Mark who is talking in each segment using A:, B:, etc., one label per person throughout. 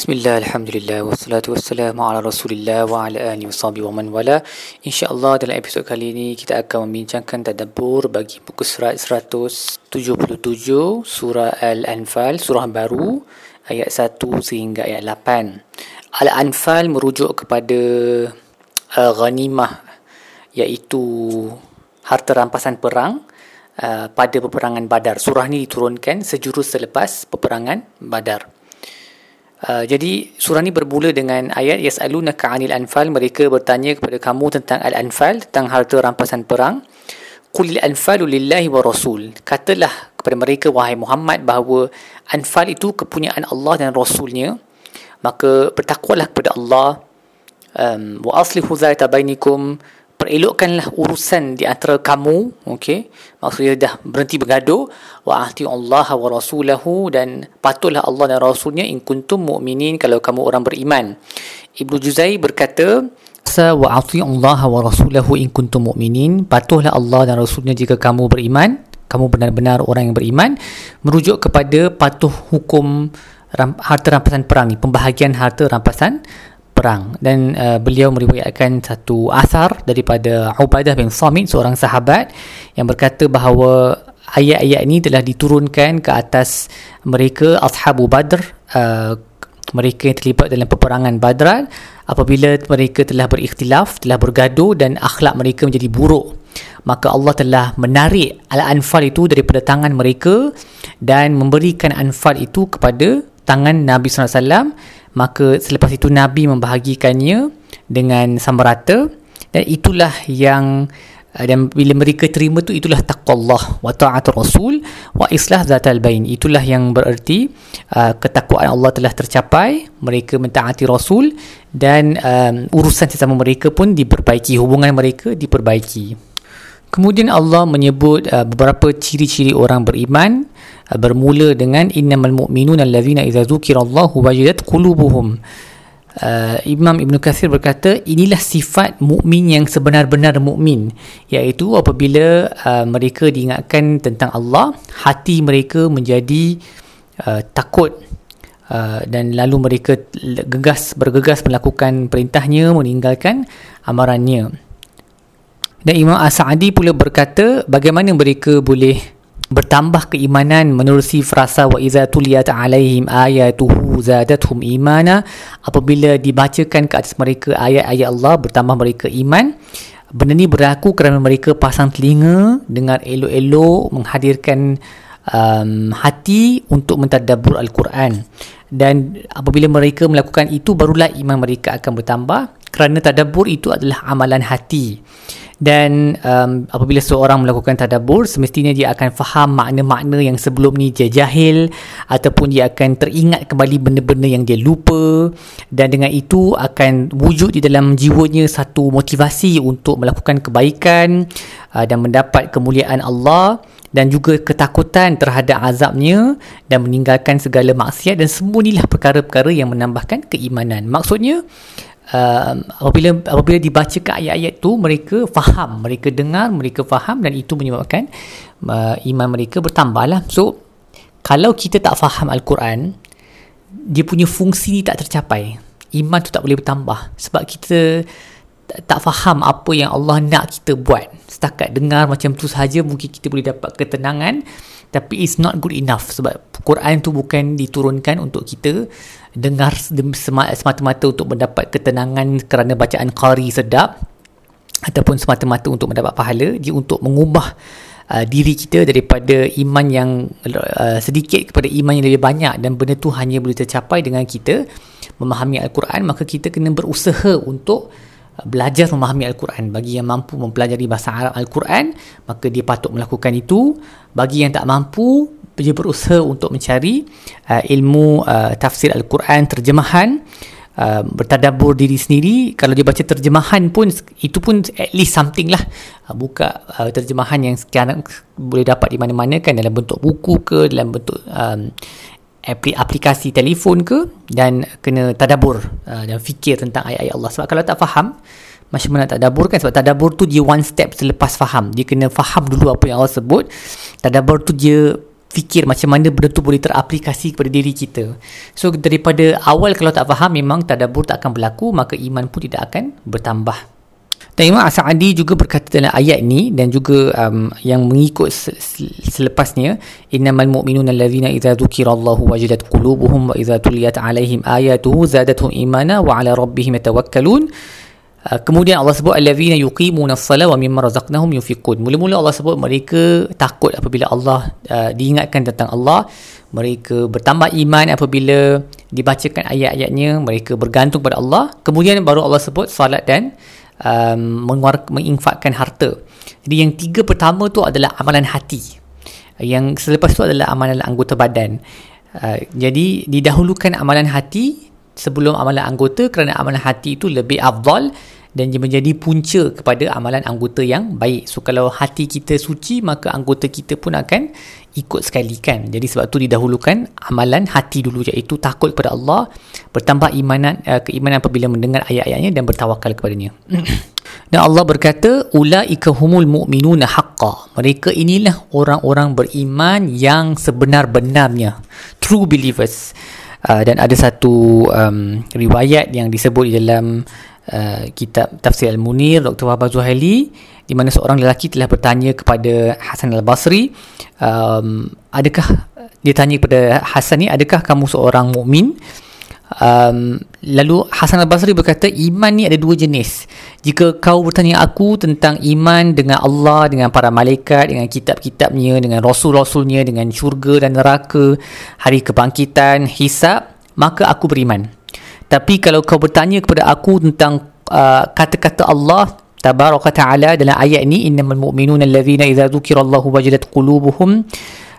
A: Bismillah, Alhamdulillah, wassalatu wassalamu ala rasulillah wa ala alihi wa sahbihi wa man wala. InsyaAllah dalam episod kali ini kita akan membincangkan tadabbur bagi buku surat 177 surah Al-Anfal, surah baru ayat 1 sehingga ayat 8 Al-Anfal merujuk kepada uh, ghanimah iaitu harta rampasan perang uh, pada peperangan badar. Surah ini diturunkan sejurus selepas peperangan badar Uh, jadi surah ni bermula dengan ayat yas'alunaka 'anil anfal. Mereka bertanya kepada kamu tentang al-anfal tentang harta rampasan perang. Qulil anfalu lillahi wa rasul. Katalah kepada mereka wahai Muhammad bahawa anfal itu kepunyaan Allah dan rasulnya. Maka bertakwalah kepada Allah um, wa aslihu zaita bainikum perelokkanlah urusan di antara kamu okey? Maksudnya dah berhenti bergaduh wa ahti Allah wa rasulahu dan patutlah Allah dan rasulnya in kuntum mu'minin kalau kamu orang beriman. Ibnu Juzai berkata sa wa ahti Allah wa rasulahu in kuntum mu'minin patuhlah Allah dan rasulnya jika kamu beriman kamu benar-benar orang yang beriman merujuk kepada patuh hukum harta rampasan perang ni pembahagian harta rampasan perang. Dan uh, beliau meriwayatkan satu asar daripada Ubadah bin Samit seorang sahabat yang berkata bahawa ayat-ayat ini telah diturunkan ke atas mereka ashabu Badr uh, mereka yang terlibat dalam peperangan Badran apabila mereka telah berikhtilaf telah bergaduh dan akhlak mereka menjadi buruk. Maka Allah telah menarik al-anfal itu daripada tangan mereka dan memberikan anfal itu kepada tangan Nabi SAW maka selepas itu Nabi membahagikannya dengan sama rata. Dan itulah yang uh, dan bila mereka terima tu itulah taqwa Allah wa ta'atul rasul wa islah zatal bain. Itulah yang bererti uh, ketakwaan Allah telah tercapai mereka mentaati rasul dan um, urusan sesama mereka pun diperbaiki hubungan mereka diperbaiki Kemudian Allah menyebut uh, beberapa ciri-ciri orang beriman uh, bermula dengan innamal mu'minuna allazina idza dzukirallahu wajidat qulubuhum. Uh, Imam Ibn Kathir berkata inilah sifat mukmin yang sebenar-benar mukmin iaitu apabila uh, mereka diingatkan tentang Allah hati mereka menjadi uh, takut uh, dan lalu mereka gegas bergegas melakukan perintahnya meninggalkan amarannya dan Imam As-Sa'di pula berkata bagaimana mereka boleh bertambah keimanan menerusi frasa wa iza tuliyat alaihim ayatuhu zadatuhum imana apabila dibacakan ke atas mereka ayat-ayat Allah bertambah mereka iman. Benda ni berlaku kerana mereka pasang telinga dengar elok-elok menghadirkan um, hati untuk mentadabur Al-Quran. Dan apabila mereka melakukan itu barulah iman mereka akan bertambah. Kerana tadabur itu adalah amalan hati dan um, apabila seorang melakukan tadabbur semestinya dia akan faham makna-makna yang sebelum ni dia jahil ataupun dia akan teringat kembali benda-benda yang dia lupa. Dan dengan itu akan wujud di dalam jiwanya satu motivasi untuk melakukan kebaikan uh, dan mendapat kemuliaan Allah dan juga ketakutan terhadap azabnya dan meninggalkan segala maksiat dan semua inilah perkara-perkara yang menambahkan keimanan. Maksudnya uh, apabila apabila dibacakan ayat-ayat tu mereka faham mereka dengar mereka faham dan itu menyebabkan uh, iman mereka bertambahlah. So kalau kita tak faham al-Quran dia punya fungsi ni tak tercapai. Iman tu tak boleh bertambah. Sebab kita tak faham apa yang Allah nak kita buat. Setakat dengar macam tu sahaja mungkin kita boleh dapat ketenangan tapi it's not good enough sebab Quran tu bukan diturunkan untuk kita dengar semata-mata untuk mendapat ketenangan kerana bacaan qari sedap ataupun semata-mata untuk mendapat pahala. Dia untuk mengubah uh, diri kita daripada iman yang uh, sedikit kepada iman yang lebih banyak dan benda tu hanya boleh tercapai dengan kita memahami al-Quran maka kita kena berusaha untuk belajar memahami Al-Quran bagi yang mampu mempelajari bahasa Arab Al-Quran maka dia patut melakukan itu bagi yang tak mampu dia berusaha untuk mencari uh, ilmu uh, tafsir Al-Quran, terjemahan, uh, bertadabur diri sendiri. Kalau dia baca terjemahan pun, itu pun at least something lah. Uh, buka uh, terjemahan yang sekarang boleh dapat di mana-mana kan, dalam bentuk buku ke, dalam bentuk um, aplikasi telefon ke, dan kena tadabur uh, dan fikir tentang ayat-ayat Allah. Sebab kalau tak faham, macam mana tadabur kan sebab tadabur tu dia one step selepas faham dia kena faham dulu apa yang Allah sebut tadabur tu dia fikir macam mana benda tu boleh teraplikasi kepada diri kita. So daripada awal kalau tak faham memang tadabbur tak akan berlaku maka iman pun tidak akan bertambah. Dan Imam As-Sa'adi juga berkata dalam ayat ni dan juga um, yang mengikut selepasnya innamal mu'minuna allazina idza dzukirallahu wajilat qulubuhum wa idza tuliyat alaihim ayatuhu zadatuhum imana wa ala rabbihim yatawakkalun Uh, kemudian Allah sebut allazina yuqimuna as-salah wa mimma razaqnahum yunfiqun. Mula-mula Allah sebut mereka takut apabila Allah uh, diingatkan tentang Allah, mereka bertambah iman apabila dibacakan ayat-ayatnya, mereka bergantung pada Allah. Kemudian baru Allah sebut salat dan um, menguar, menginfakkan harta. Jadi yang tiga pertama tu adalah amalan hati. Yang selepas tu adalah amalan anggota badan. Uh, jadi didahulukan amalan hati sebelum amalan anggota kerana amalan hati itu lebih afdal dan dia menjadi punca kepada amalan anggota yang baik. So kalau hati kita suci maka anggota kita pun akan ikut sekali kan. Jadi sebab tu didahulukan amalan hati dulu iaitu takut kepada Allah, bertambah imanan uh, keimanan apabila mendengar ayat-ayatnya dan bertawakal kepadanya. dan Allah berkata ulaika humul mu'minuna haqqan. Mereka inilah orang-orang beriman yang sebenar-benarnya. True believers. Uh, dan ada satu um, riwayat yang disebut di dalam uh, kitab Tafsir Al-Munir Dr. Wahab Zuhaili di mana seorang lelaki telah bertanya kepada Hasan Al-Basri um, adakah dia tanya kepada Hasan ni adakah kamu seorang mukmin? Um, lalu Hasan al-Basri berkata iman ni ada dua jenis jika kau bertanya aku tentang iman dengan Allah dengan para malaikat dengan kitab-kitabnya dengan rasul-rasulnya dengan syurga dan neraka hari kebangkitan hisab maka aku beriman tapi kalau kau bertanya kepada aku tentang uh, kata-kata Allah tabaraka ta'ala dalam ayat ini innamal mu'minuna allazina idza dzukirallahu wajilat qulubuhum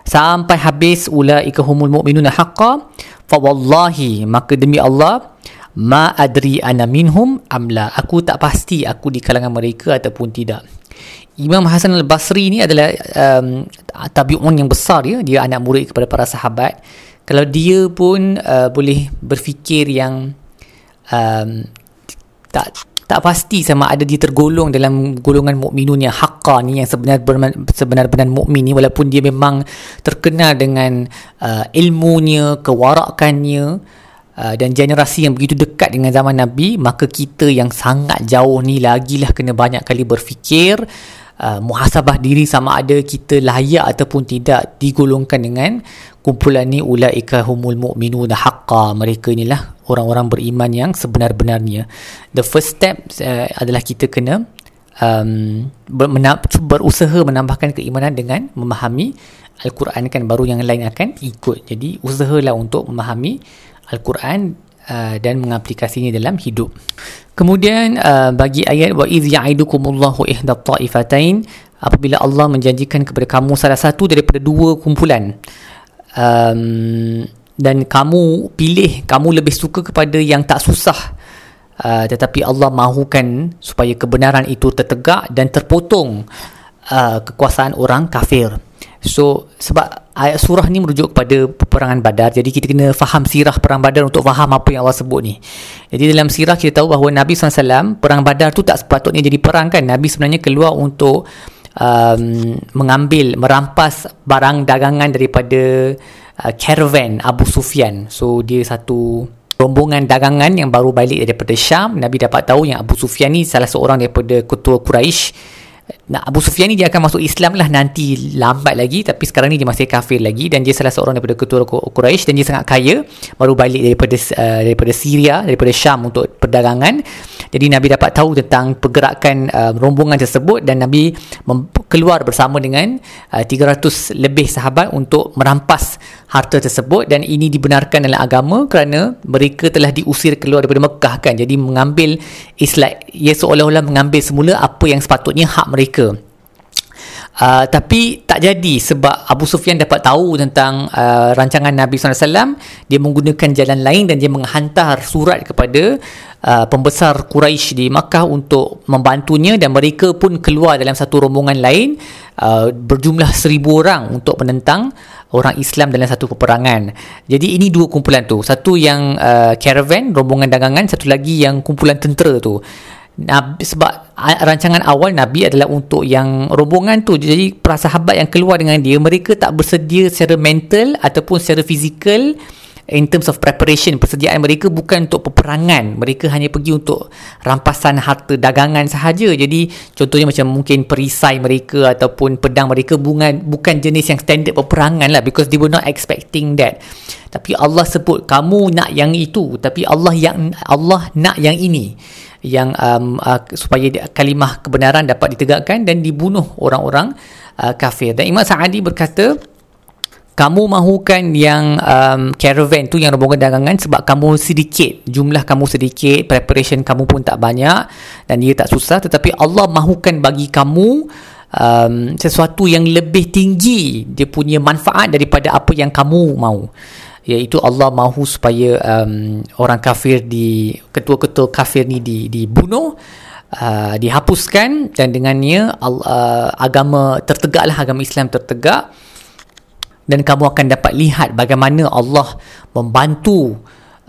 A: sampai habis ulaika humul mu'minuna haqqan fa wallahi maka demi Allah ma adri ana minhum amla aku tak pasti aku di kalangan mereka ataupun tidak. Imam Hasan al-Basri ni adalah um, tabi'un yang besar ya dia anak murid kepada para sahabat. Kalau dia pun uh, boleh berfikir yang um, tak tak pasti sama ada dia tergolong dalam golongan mukminun yang haqqa ni yang sebenar sebenar-benar mukmin ni walaupun dia memang terkenal dengan uh, ilmunya, kewarakannya uh, dan generasi yang begitu dekat dengan zaman Nabi, maka kita yang sangat jauh ni lagilah kena banyak kali berfikir uh, muhasabah diri sama ada kita layak ataupun tidak digolongkan dengan kumpulan ni ulaika humul mu'minuna haqqa. Mereka inilah orang-orang beriman yang sebenar-benarnya. The first step uh, adalah kita kena um, ber, berusaha menambahkan keimanan dengan memahami Al-Quran kan baru yang lain akan ikut. Jadi usahalah untuk memahami Al-Quran uh, dan mengaplikasinya dalam hidup kemudian uh, bagi ayat wa idh ya'idukumullahu ihda ta'ifatain apabila Allah menjanjikan kepada kamu salah satu daripada dua kumpulan um, dan kamu pilih kamu lebih suka kepada yang tak susah uh, tetapi Allah mahukan supaya kebenaran itu tertegak dan terpotong uh, kekuasaan orang kafir so sebab ayat surah ni merujuk kepada peperangan badar. Jadi kita kena faham sirah perang badar untuk faham apa yang Allah sebut ni. Jadi dalam sirah kita tahu bahawa Nabi SAW perang badar tu tak sepatutnya jadi perang kan? Nabi sebenarnya keluar untuk um, mengambil merampas barang dagangan daripada uh, caravan Abu Sufyan. So dia satu rombongan dagangan yang baru balik daripada Syam. Nabi dapat tahu yang Abu Sufyan ni salah seorang daripada ketua Quraisy Nah, Abu Sufyan ni dia akan masuk Islam lah nanti lambat lagi tapi sekarang ni dia masih kafir lagi dan dia salah seorang daripada ketua Quraisy dan dia sangat kaya baru balik daripada uh, daripada Syria daripada Syam untuk perdagangan. Jadi Nabi dapat tahu tentang pergerakan uh, rombongan tersebut dan Nabi keluar bersama dengan uh, 300 lebih sahabat untuk merampas harta tersebut dan ini dibenarkan dalam agama kerana mereka telah diusir keluar daripada Mekah kan. Jadi mengambil Islam ia seolah-olah mengambil semula apa yang sepatutnya hak mereka Uh, tapi tak jadi sebab Abu Sufyan dapat tahu tentang uh, rancangan Nabi SAW dia menggunakan jalan lain dan dia menghantar surat kepada uh, pembesar Quraisy di Makkah untuk membantunya dan mereka pun keluar dalam satu rombongan lain uh, berjumlah seribu orang untuk menentang orang Islam dalam satu peperangan. Jadi ini dua kumpulan tu. Satu yang uh, caravan, rombongan dagangan, satu lagi yang kumpulan tentera tu. Nabi, sebab rancangan awal Nabi adalah untuk yang rombongan tu. Jadi para sahabat yang keluar dengan dia mereka tak bersedia secara mental ataupun secara fizikal in terms of preparation persediaan mereka bukan untuk peperangan. Mereka hanya pergi untuk rampasan harta dagangan sahaja. Jadi contohnya macam mungkin perisai mereka ataupun pedang mereka bukan bukan jenis yang standard peperangan lah because they were not expecting that. Tapi Allah sebut kamu nak yang itu. Tapi Allah yang Allah nak yang ini. Yang um, uh, supaya kalimah kebenaran dapat ditegakkan dan dibunuh orang-orang uh, kafir. Dan Imam Sa'adi berkata kamu mahukan yang um, caravan tu yang rombongan dagangan sebab kamu sedikit. Jumlah kamu sedikit preparation kamu pun tak banyak dan dia tak susah. Tetapi Allah mahukan bagi kamu um, sesuatu yang lebih tinggi. Dia punya manfaat daripada apa yang kamu mahu iaitu Allah mahu supaya um, orang kafir di ketua-ketua kafir ni di dibunuh uh, dihapuskan dan dengannya uh, agama tertegaklah agama Islam tertegak dan kamu akan dapat lihat bagaimana Allah membantu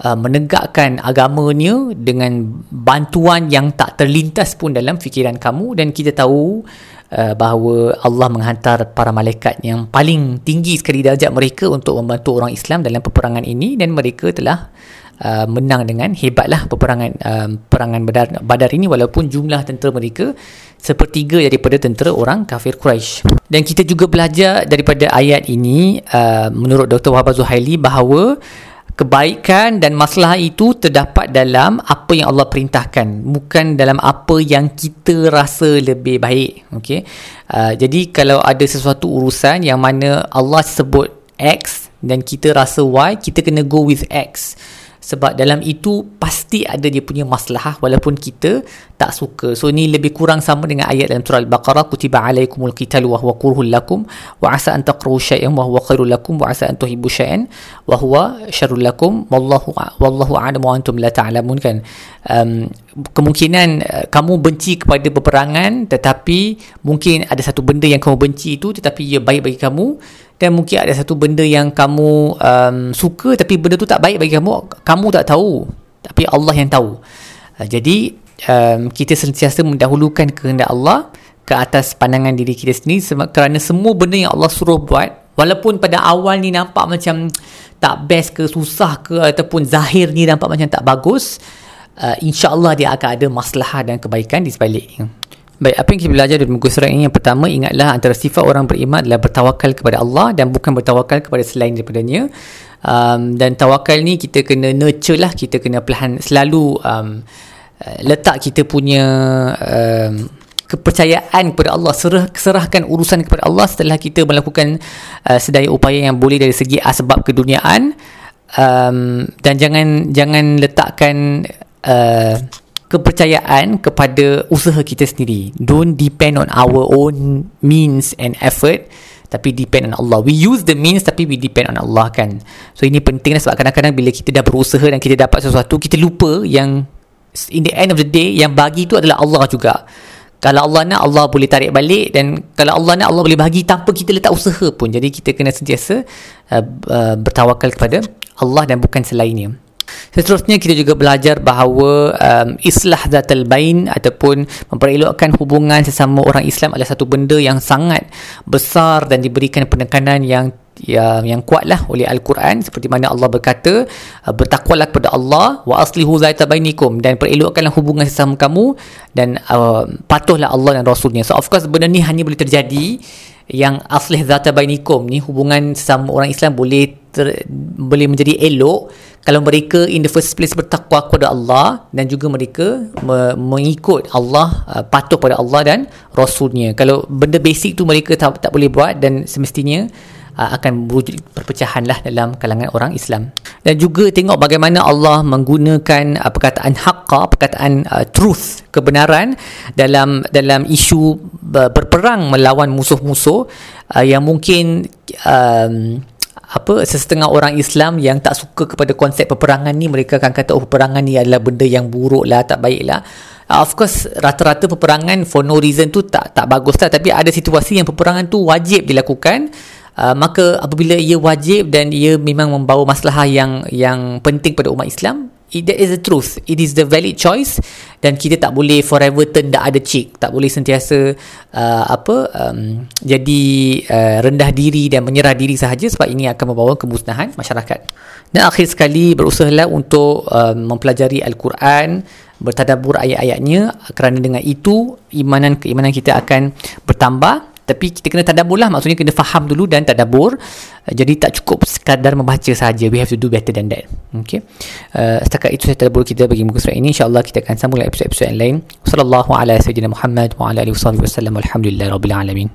A: uh, menegakkan agamanya dengan bantuan yang tak terlintas pun dalam fikiran kamu. Dan kita tahu uh, bahawa Allah menghantar para malaikat yang paling tinggi sekali darjat mereka untuk membantu orang Islam dalam peperangan ini. Dan mereka telah uh, menang dengan hebatlah peperangan uh, perangan badar, badar ini walaupun jumlah tentera mereka sepertiga daripada tentera orang kafir Quraisy. Dan kita juga belajar daripada ayat ini uh, menurut Dr. Wahab Zuhaili bahawa kebaikan dan masalah itu terdapat dalam apa yang Allah perintahkan bukan dalam apa yang kita rasa lebih baik okey uh, jadi kalau ada sesuatu urusan yang mana Allah sebut X dan kita rasa Y kita kena go with X sebab dalam itu pasti ada dia punya masalah walaupun kita tak suka. So ni lebih kurang sama dengan ayat dalam surah al-baqarah kutiba alaikumul qitalu wa huwa kurhul lakum wa asa an taqrahu syai'an wa huwa khairul lakum wa asa an tuhibbu syai'an wa huwa syarrul lakum wallahu wallahu a'lamu wa antum la ta'lamun kan? Um, kemungkinan uh, kamu benci kepada peperangan tetapi mungkin ada satu benda yang kamu benci itu tetapi ia baik bagi kamu dan mungkin ada satu benda yang kamu um, suka tapi benda tu tak baik bagi kamu kamu tak tahu tapi Allah yang tahu. Uh, jadi um, kita sentiasa mendahulukan kehendak Allah ke atas pandangan diri kita sendiri kerana semua benda yang Allah suruh buat walaupun pada awal ni nampak macam tak best ke susah ke ataupun zahir ni nampak macam tak bagus uh, insya-Allah dia akan ada masalah dan kebaikan di sebaliknya Baik, apa yang kita belajar dari muka surat ini yang pertama, ingatlah antara sifat orang beriman adalah bertawakal kepada Allah dan bukan bertawakal kepada selain daripadanya. Um, dan tawakal ni kita kena nurture lah, kita kena perlahan selalu um, uh, letak kita punya um, kepercayaan kepada Allah, serah, serahkan urusan kepada Allah setelah kita melakukan uh, sedaya upaya yang boleh dari segi asbab keduniaan um, dan jangan jangan letakkan uh, kepercayaan kepada usaha kita sendiri. Don't depend on our own means and effort tapi depend on Allah. We use the means tapi we depend on Allah kan. So ini penting sebab kadang-kadang bila kita dah berusaha dan kita dapat sesuatu, kita lupa yang in the end of the day yang bagi itu adalah Allah juga. Kalau Allah nak Allah boleh tarik balik dan kalau Allah nak Allah boleh bagi tanpa kita letak usaha pun. Jadi kita kena sentiasa uh, uh, bertawakal kepada Allah dan bukan selainnya. Seterusnya kita juga belajar bahawa um, islah zatal bain ataupun memperelokkan hubungan sesama orang Islam adalah satu benda yang sangat besar dan diberikan penekanan yang yang, yang kuatlah oleh Al-Quran. Seperti mana Allah berkata uh, bertakwalah kepada Allah wa aslihu zaita bainikum dan perelokkanlah hubungan sesama kamu dan uh, patuhlah Allah dan Rasulnya. So of course benda ni hanya boleh terjadi yang aslih zata bainikum. Ni hubungan sesama orang Islam boleh ter, boleh menjadi elok kalau mereka in the first place bertakwa kepada Allah dan juga mereka me, mengikut Allah uh, patuh pada Allah dan Rasulnya. Kalau benda basic tu mereka tak, tak boleh buat dan semestinya akan berwujud perpecahan lah dalam kalangan orang Islam. Dan juga tengok bagaimana Allah menggunakan uh, perkataan haqqa perkataan uh, truth kebenaran dalam dalam isu uh, berperang melawan musuh-musuh uh, yang mungkin um, apa sesetengah orang Islam yang tak suka kepada konsep peperangan ni mereka akan kata oh peperangan ni adalah benda yang buruk lah tak baik lah. Uh, of course rata-rata peperangan for no reason tu tak tak bagus lah. Tapi ada situasi yang peperangan tu wajib dilakukan uh, maka apabila ia wajib dan ia memang membawa masalah yang yang penting pada umat Islam it, that is the truth. It is the valid choice dan kita tak boleh forever turn the other cheek. Tak boleh sentiasa uh, apa um, jadi uh, rendah diri dan menyerah diri sahaja sebab ini akan membawa kemusnahan masyarakat. Dan akhir sekali berusahalah untuk uh, mempelajari al-Quran bertadabur ayat-ayatnya kerana dengan itu imanan keimanan kita akan bertambah tapi kita kena tadabur lah. Maksudnya kena faham dulu dan tadabur uh, jadi tak cukup sekadar membaca saja we have to do better than that. Okay. Uh, setakat itu saya tadabur kita bagi muka surat ini. insyaAllah kita akan sambung episod-episod yang lain. Sallallahu ala sayyidina Muhammad wa ala alihi wasallam alhamdulillah rabbil alamin